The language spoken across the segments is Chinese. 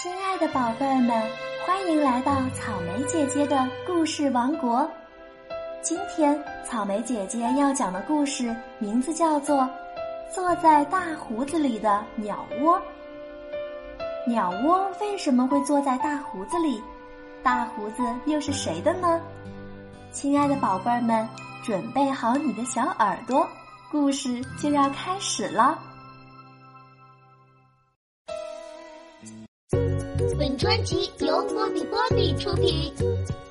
亲爱的宝贝儿们，欢迎来到草莓姐姐的故事王国。今天，草莓姐姐要讲的故事名字叫做《坐在大胡子里的鸟窝》。鸟窝为什么会坐在大胡子里？大胡子又是谁的呢？亲爱的宝贝儿们，准备好你的小耳朵，故事就要开始了。本专辑由波比波比出品，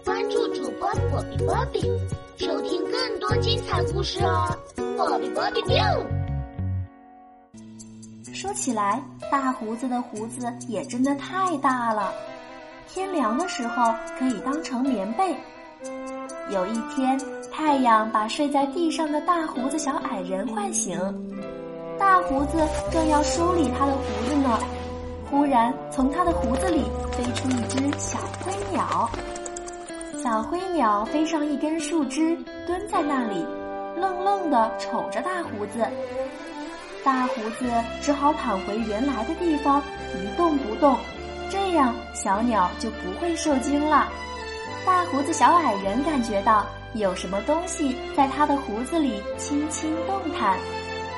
关注主播波比波比，收听更多精彩故事哦！波比波比听。说起来，大胡子的胡子也真的太大了，天凉的时候可以当成棉被。有一天，太阳把睡在地上的大胡子小矮人唤醒，大胡子正要梳理他的胡子呢。忽然，从他的胡子里飞出一只小灰鸟。小灰鸟飞上一根树枝，蹲在那里，愣愣地瞅着大胡子。大胡子只好躺回原来的地方，一动不动，这样小鸟就不会受惊了。大胡子小矮人感觉到有什么东西在他的胡子里轻轻动弹，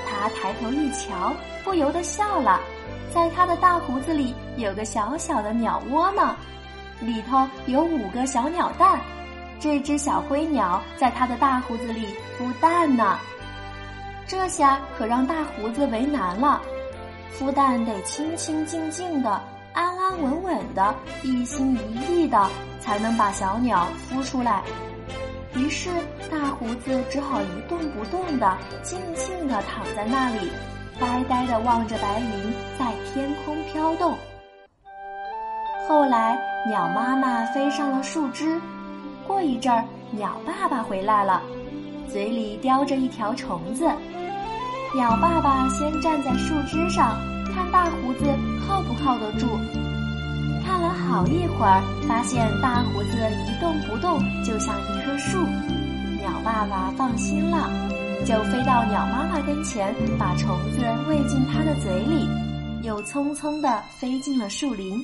他抬头一瞧，不由得笑了。在他的大胡子里有个小小的鸟窝呢，里头有五个小鸟蛋。这只小灰鸟在他的大胡子里孵蛋呢。这下可让大胡子为难了，孵蛋得清清静静的、安安稳稳的、一心一意的，才能把小鸟孵出来。于是大胡子只好一动不动的、静静的躺在那里。呆呆地望着白云在天空飘动。后来，鸟妈妈飞上了树枝。过一阵儿，鸟爸爸回来了，嘴里叼着一条虫子。鸟爸爸先站在树枝上，看大胡子靠不靠得住。看了好一会儿，发现大胡子一动不动，就像一棵树。鸟爸爸放心了。就飞到鸟妈妈跟前，把虫子喂进它的嘴里，又匆匆地飞进了树林。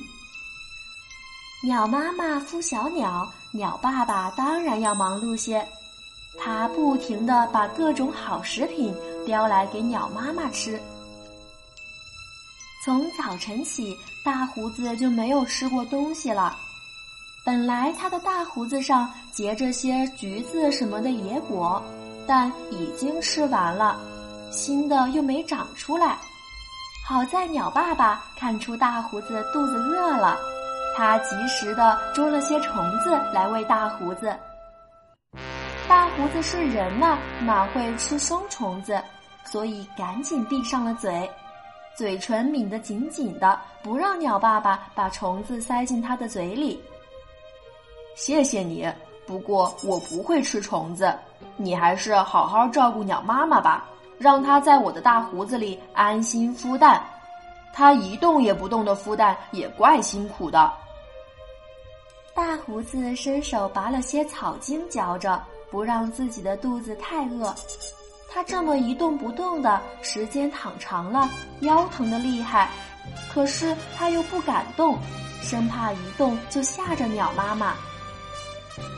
鸟妈妈孵小鸟，鸟爸爸当然要忙碌些，他不停地把各种好食品叼来给鸟妈妈吃。从早晨起，大胡子就没有吃过东西了。本来他的大胡子上结着些橘子什么的野果。但已经吃完了，新的又没长出来。好在鸟爸爸看出大胡子肚子饿了，他及时的捉了些虫子来喂大胡子。大胡子是人呢，哪会吃生虫子？所以赶紧闭上了嘴，嘴唇抿得紧紧的，不让鸟爸爸把虫子塞进他的嘴里。谢谢你。不过我不会吃虫子，你还是好好照顾鸟妈妈吧，让它在我的大胡子里安心孵蛋。它一动也不动的孵蛋也怪辛苦的。大胡子伸手拔了些草茎嚼着，不让自己的肚子太饿。他这么一动不动的时间躺长了，腰疼的厉害，可是他又不敢动，生怕一动就吓着鸟妈妈。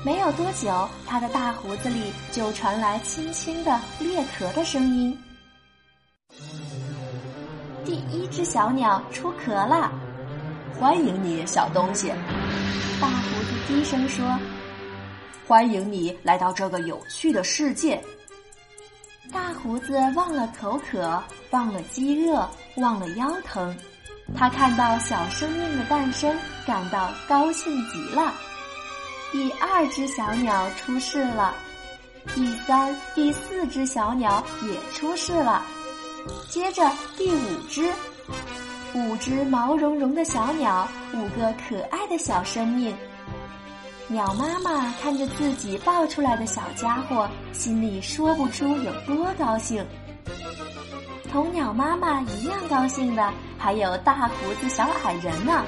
没有多久，他的大胡子里就传来轻轻的裂壳的声音。第一只小鸟出壳了，欢迎你，小东西。大胡子低声说：“欢迎你来到这个有趣的世界。”大胡子忘了口渴，忘了饥饿，忘了腰疼。他看到小生命的诞生，感到高兴极了。第二只小鸟出世了，第三、第四只小鸟也出世了，接着第五只，五只毛茸茸的小鸟，五个可爱的小生命。鸟妈妈看着自己抱出来的小家伙，心里说不出有多高兴。同鸟妈妈一样高兴的，还有大胡子小矮人呢。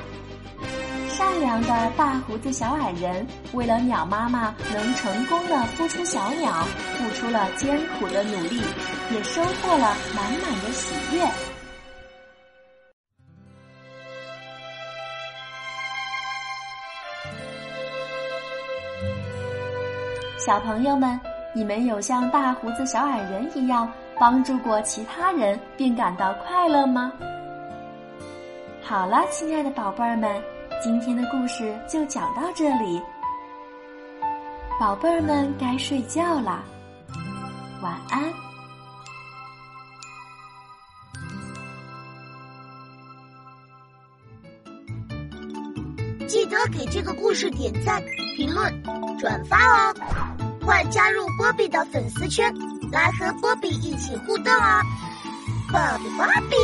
善良的大胡子小矮人，为了鸟妈妈能成功的孵出小鸟，付出了艰苦的努力，也收获了满满的喜悦。小朋友们，你们有像大胡子小矮人一样帮助过其他人并感到快乐吗？好了，亲爱的宝贝儿们。今天的故事就讲到这里。宝贝儿们该睡觉啦，晚安。记得给这个故事点赞、评论、转发哦！快加入波比的粉丝圈，来和波比一起互动哦！波比波比。